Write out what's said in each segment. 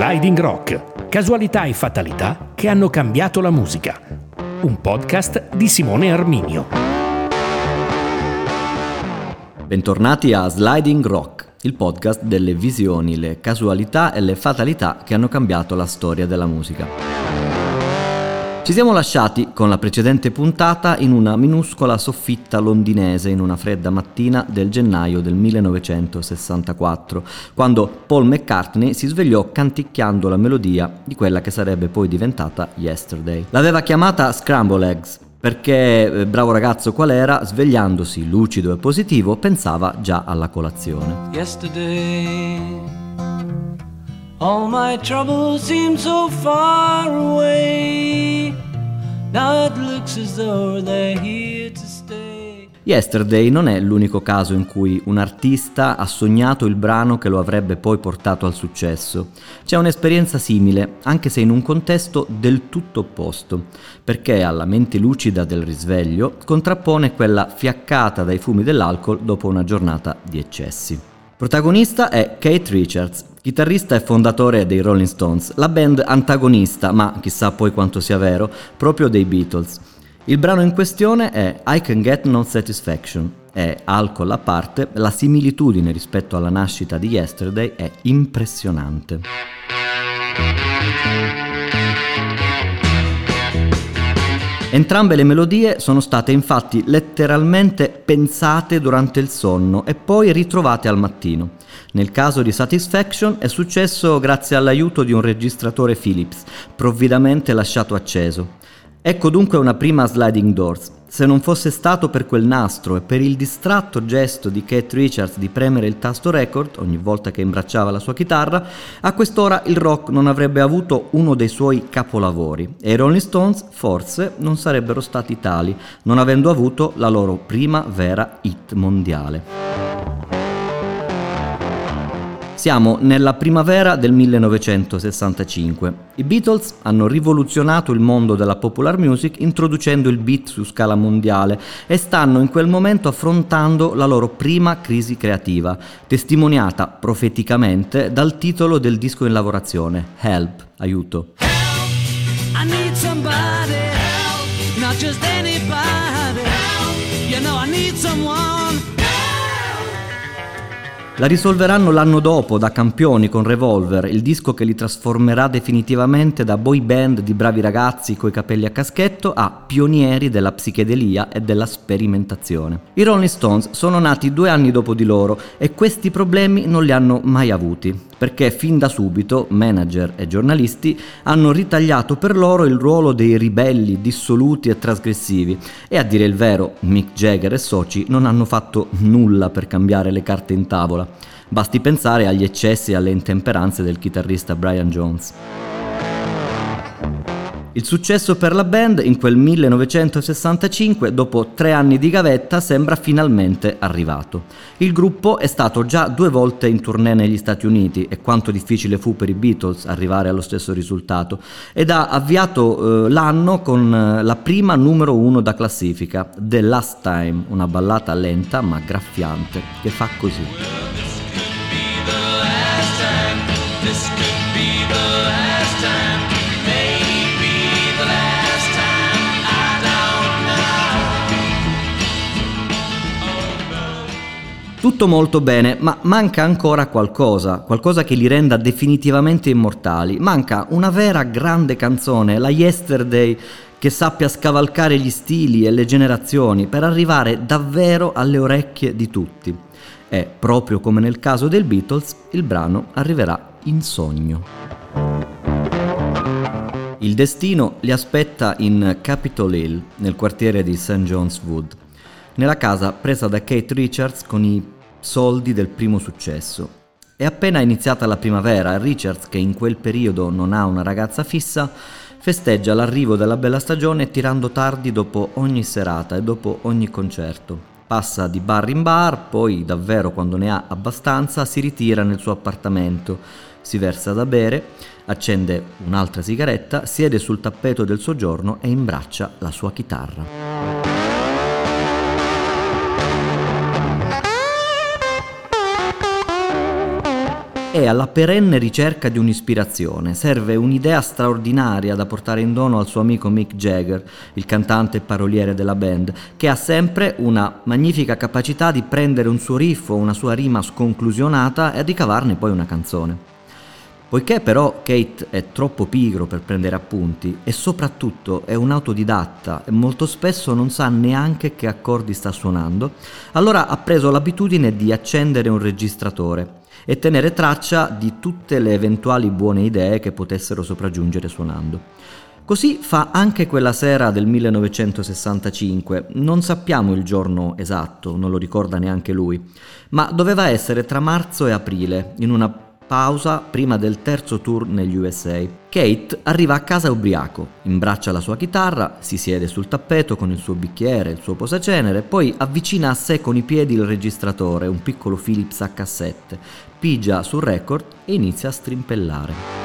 Sliding Rock, casualità e fatalità che hanno cambiato la musica. Un podcast di Simone Arminio. Bentornati a Sliding Rock, il podcast delle visioni, le casualità e le fatalità che hanno cambiato la storia della musica. Ci siamo lasciati con la precedente puntata in una minuscola soffitta londinese in una fredda mattina del gennaio del 1964, quando Paul McCartney si svegliò canticchiando la melodia di quella che sarebbe poi diventata Yesterday. L'aveva chiamata Scramble Eggs perché, eh, bravo ragazzo qual era, svegliandosi lucido e positivo, pensava già alla colazione. Yesterday All my troubles seem so far away. Yesterday non è l'unico caso in cui un artista ha sognato il brano che lo avrebbe poi portato al successo. C'è un'esperienza simile, anche se in un contesto del tutto opposto, perché alla mente lucida del risveglio contrappone quella fiaccata dai fumi dell'alcol dopo una giornata di eccessi. Protagonista è Kate Richards, chitarrista e fondatore dei Rolling Stones, la band antagonista, ma chissà poi quanto sia vero, proprio dei Beatles. Il brano in questione è I Can Get No Satisfaction e, alcol a parte, la similitudine rispetto alla nascita di Yesterday è impressionante. Entrambe le melodie sono state infatti letteralmente pensate durante il sonno e poi ritrovate al mattino. Nel caso di Satisfaction è successo grazie all'aiuto di un registratore Philips, provvidamente lasciato acceso. Ecco dunque una prima sliding doors. Se non fosse stato per quel nastro e per il distratto gesto di Kate Richards di premere il tasto record ogni volta che imbracciava la sua chitarra, a quest'ora il rock non avrebbe avuto uno dei suoi capolavori e i Rolling Stones forse non sarebbero stati tali, non avendo avuto la loro prima vera hit mondiale. Siamo nella primavera del 1965. I Beatles hanno rivoluzionato il mondo della popular music introducendo il beat su scala mondiale e stanno in quel momento affrontando la loro prima crisi creativa, testimoniata profeticamente dal titolo del disco in lavorazione, Help, aiuto. Help, I need somebody, help, not just anybody, help, you know I need someone la risolveranno l'anno dopo da campioni con Revolver, il disco che li trasformerà definitivamente da boy band di bravi ragazzi coi capelli a caschetto a pionieri della psichedelia e della sperimentazione. I Rolling Stones sono nati due anni dopo di loro e questi problemi non li hanno mai avuti perché fin da subito manager e giornalisti hanno ritagliato per loro il ruolo dei ribelli, dissoluti e trasgressivi e a dire il vero Mick Jagger e soci non hanno fatto nulla per cambiare le carte in tavola. Basti pensare agli eccessi e alle intemperanze del chitarrista Brian Jones. Il successo per la band in quel 1965, dopo tre anni di gavetta, sembra finalmente arrivato. Il gruppo è stato già due volte in tournée negli Stati Uniti e quanto difficile fu per i Beatles arrivare allo stesso risultato ed ha avviato eh, l'anno con eh, la prima numero uno da classifica, The Last Time, una ballata lenta ma graffiante che fa così. Tutto molto bene, ma manca ancora qualcosa, qualcosa che li renda definitivamente immortali. Manca una vera grande canzone, la Yesterday, che sappia scavalcare gli stili e le generazioni per arrivare davvero alle orecchie di tutti. E, proprio come nel caso del Beatles, il brano arriverà in sogno. Il destino li aspetta in Capitol Hill, nel quartiere di St. John's Wood nella casa presa da Kate Richards con i soldi del primo successo. È appena iniziata la primavera Richards, che in quel periodo non ha una ragazza fissa, festeggia l'arrivo della bella stagione tirando tardi dopo ogni serata e dopo ogni concerto. Passa di bar in bar, poi davvero quando ne ha abbastanza si ritira nel suo appartamento, si versa da bere, accende un'altra sigaretta, siede sul tappeto del soggiorno e imbraccia la sua chitarra. È alla perenne ricerca di un'ispirazione, serve un'idea straordinaria da portare in dono al suo amico Mick Jagger, il cantante e paroliere della band, che ha sempre una magnifica capacità di prendere un suo riff o una sua rima sconclusionata e ricavarne poi una canzone. Poiché però Kate è troppo pigro per prendere appunti e soprattutto è un autodidatta e molto spesso non sa neanche che accordi sta suonando, allora ha preso l'abitudine di accendere un registratore e tenere traccia di tutte le eventuali buone idee che potessero sopraggiungere suonando. Così fa anche quella sera del 1965, non sappiamo il giorno esatto, non lo ricorda neanche lui, ma doveva essere tra marzo e aprile, in una pausa prima del terzo tour negli USA. Kate arriva a casa ubriaco, imbraccia la sua chitarra, si siede sul tappeto con il suo bicchiere, il suo posacenere, poi avvicina a sé con i piedi il registratore, un piccolo Philips a cassette, pigia sul record e inizia a strimpellare.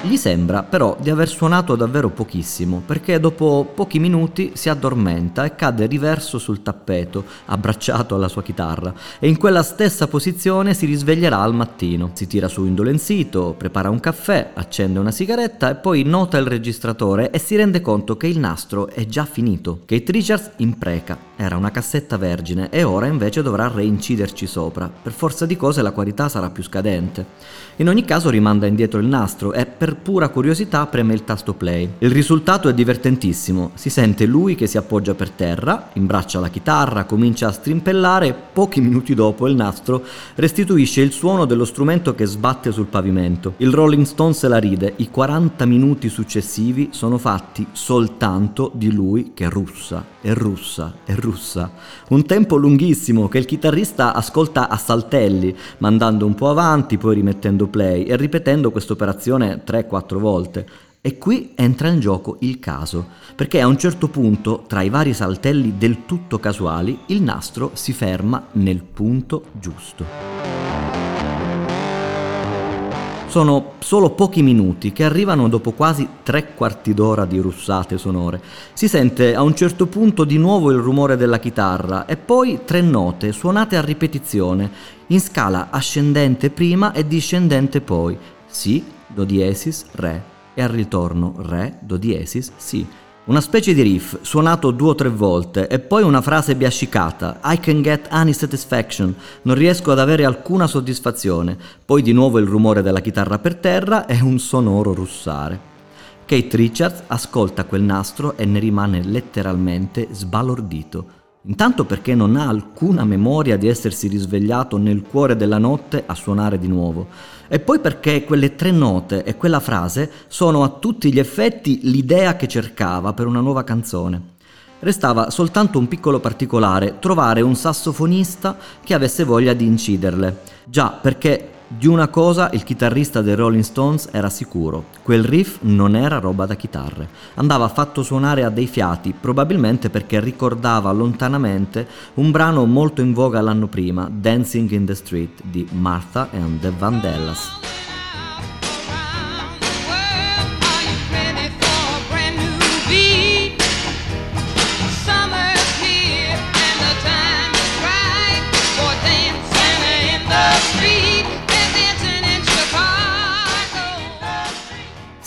Gli sembra però di aver suonato davvero pochissimo, perché dopo pochi minuti si addormenta e cade riverso sul tappeto, abbracciato alla sua chitarra, e in quella stessa posizione si risveglierà al mattino. Si tira su indolenzito, prepara un caffè, accende una sigaretta e poi nota il registratore e si rende conto che il nastro è già finito. Kate Richards impreca, era una cassetta vergine e ora invece dovrà reinciderci sopra. Per forza di cose la qualità sarà più scadente. In ogni caso rimanda indietro il nastro e per pura curiosità preme il tasto play. Il risultato è divertentissimo, si sente lui che si appoggia per terra, imbraccia la chitarra, comincia a strimpellare e pochi minuti dopo il nastro restituisce il suono dello strumento che sbatte sul pavimento. Il Rolling Stone se la ride, i 40 minuti successivi sono fatti soltanto di lui che russa e russa e russa. Un tempo lunghissimo che il chitarrista ascolta a saltelli, mandando un po' avanti, poi rimettendo play e ripetendo questa operazione 3-4 volte. E qui entra in gioco il caso, perché a un certo punto, tra i vari saltelli del tutto casuali, il nastro si ferma nel punto giusto. Sono solo pochi minuti che arrivano dopo quasi tre quarti d'ora di russate sonore. Si sente a un certo punto di nuovo il rumore della chitarra e poi tre note suonate a ripetizione, in scala ascendente prima e discendente poi. Si, Do diesis, Re e al ritorno Re, Do diesis, Si. Una specie di riff suonato due o tre volte e poi una frase biascicata I can get any satisfaction, non riesco ad avere alcuna soddisfazione, poi di nuovo il rumore della chitarra per terra e un sonoro russare. Kate Richards ascolta quel nastro e ne rimane letteralmente sbalordito. Intanto perché non ha alcuna memoria di essersi risvegliato nel cuore della notte a suonare di nuovo, e poi perché quelle tre note e quella frase sono a tutti gli effetti l'idea che cercava per una nuova canzone. Restava soltanto un piccolo particolare, trovare un sassofonista che avesse voglia di inciderle. Già, perché di una cosa il chitarrista dei Rolling Stones era sicuro, quel riff non era roba da chitarre, andava fatto suonare a dei fiati, probabilmente perché ricordava lontanamente un brano molto in voga l'anno prima, Dancing in the Street di Martha and the Vandellas.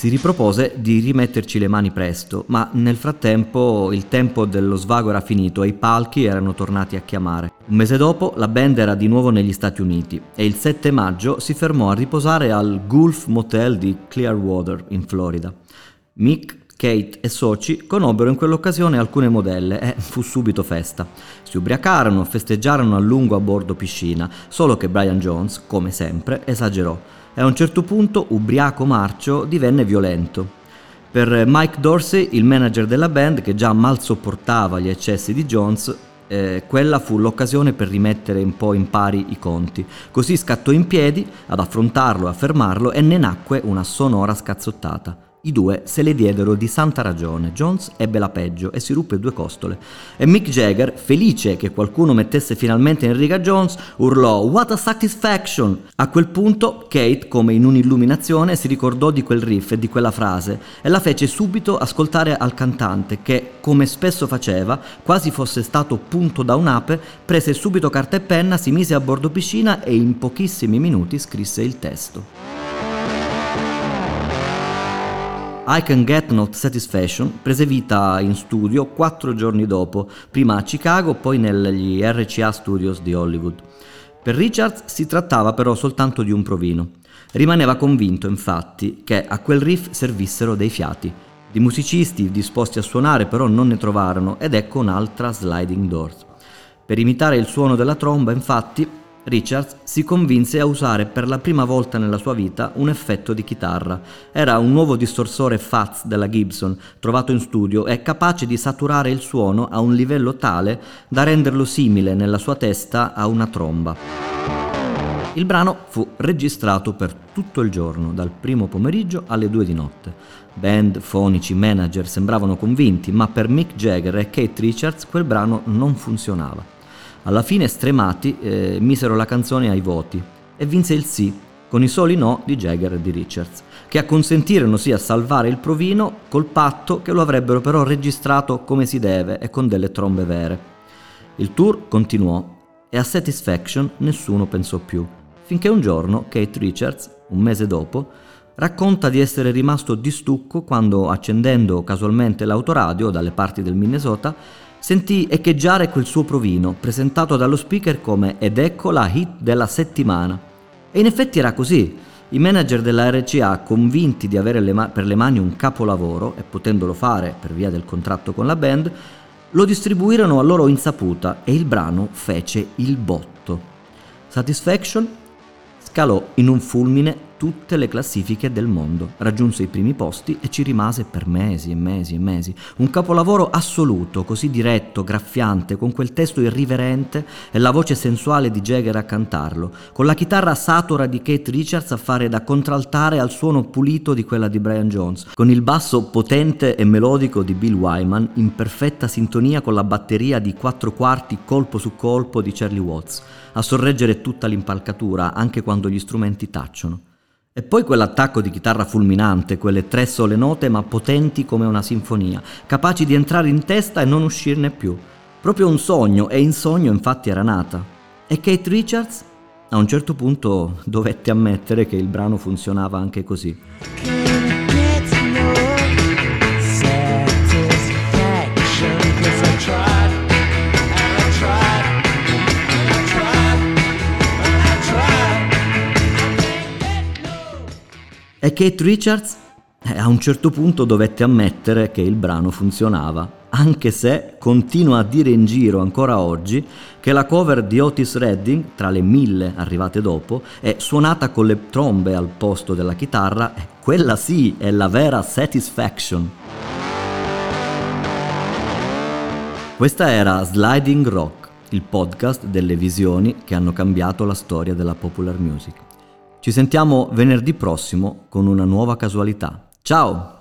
Si ripropose di rimetterci le mani presto, ma nel frattempo il tempo dello svago era finito e i palchi erano tornati a chiamare. Un mese dopo la band era di nuovo negli Stati Uniti e il 7 maggio si fermò a riposare al Gulf Motel di Clearwater, in Florida. Mick Kate e soci conobbero in quell'occasione alcune modelle e fu subito festa. Si ubriacarono, festeggiarono a lungo a bordo piscina, solo che Brian Jones, come sempre, esagerò e a un certo punto, ubriaco marcio, divenne violento. Per Mike Dorsey, il manager della band, che già mal sopportava gli eccessi di Jones, eh, quella fu l'occasione per rimettere un po' in pari i conti. Così scattò in piedi ad affrontarlo e a fermarlo e ne nacque una sonora scazzottata. I due se le diedero di santa ragione. Jones ebbe la peggio e si ruppe due costole. E Mick Jagger, felice che qualcuno mettesse finalmente in riga Jones, urlò What a satisfaction! A quel punto Kate, come in un'illuminazione, si ricordò di quel riff e di quella frase e la fece subito ascoltare al cantante che, come spesso faceva, quasi fosse stato punto da un'ape, prese subito carta e penna, si mise a bordo piscina e in pochissimi minuti scrisse il testo. I Can Get Not Satisfaction prese vita in studio quattro giorni dopo, prima a Chicago, poi negli RCA Studios di Hollywood. Per Richards si trattava però soltanto di un provino. Rimaneva convinto, infatti, che a quel riff servissero dei fiati. Di musicisti disposti a suonare però non ne trovarono ed ecco un'altra sliding doors. Per imitare il suono della tromba, infatti, Richards si convinse a usare per la prima volta nella sua vita un effetto di chitarra. Era un nuovo distorsore Fats della Gibson, trovato in studio e capace di saturare il suono a un livello tale da renderlo simile nella sua testa a una tromba. Il brano fu registrato per tutto il giorno, dal primo pomeriggio alle due di notte. Band, fonici, manager sembravano convinti, ma per Mick Jagger e Kate Richards quel brano non funzionava. Alla fine, stremati, eh, misero la canzone ai voti e vinse il sì, con i soli no di Jagger e di Richards, che acconsentirono sì a salvare il provino col patto che lo avrebbero però registrato come si deve e con delle trombe vere. Il tour continuò e a Satisfaction nessuno pensò più, finché un giorno Kate Richards, un mese dopo, racconta di essere rimasto di stucco quando, accendendo casualmente l'autoradio dalle parti del Minnesota, sentì echeggiare quel suo provino, presentato dallo speaker come Ed ecco la hit della settimana. E in effetti era così. I manager della RCA, convinti di avere le ma- per le mani un capolavoro, e potendolo fare per via del contratto con la band, lo distribuirono a loro insaputa e il brano fece il botto. Satisfaction scalò in un fulmine tutte le classifiche del mondo, raggiunse i primi posti e ci rimase per mesi e mesi e mesi. Un capolavoro assoluto, così diretto, graffiante, con quel testo irriverente e la voce sensuale di Jagger a cantarlo, con la chitarra satura di Kate Richards a fare da contraltare al suono pulito di quella di Brian Jones, con il basso potente e melodico di Bill Wyman in perfetta sintonia con la batteria di quattro quarti colpo su colpo di Charlie Watts, a sorreggere tutta l'impalcatura anche quando gli strumenti tacciono. E poi quell'attacco di chitarra fulminante, quelle tre sole note ma potenti come una sinfonia, capaci di entrare in testa e non uscirne più. Proprio un sogno, e in sogno infatti era nata. E Kate Richards a un certo punto dovette ammettere che il brano funzionava anche così. E Kate Richards eh, a un certo punto dovette ammettere che il brano funzionava, anche se continua a dire in giro ancora oggi che la cover di Otis Redding, tra le mille arrivate dopo, è suonata con le trombe al posto della chitarra e quella sì è la vera satisfaction. Questa era Sliding Rock, il podcast delle visioni che hanno cambiato la storia della popular music. Ci sentiamo venerdì prossimo con una nuova casualità. Ciao!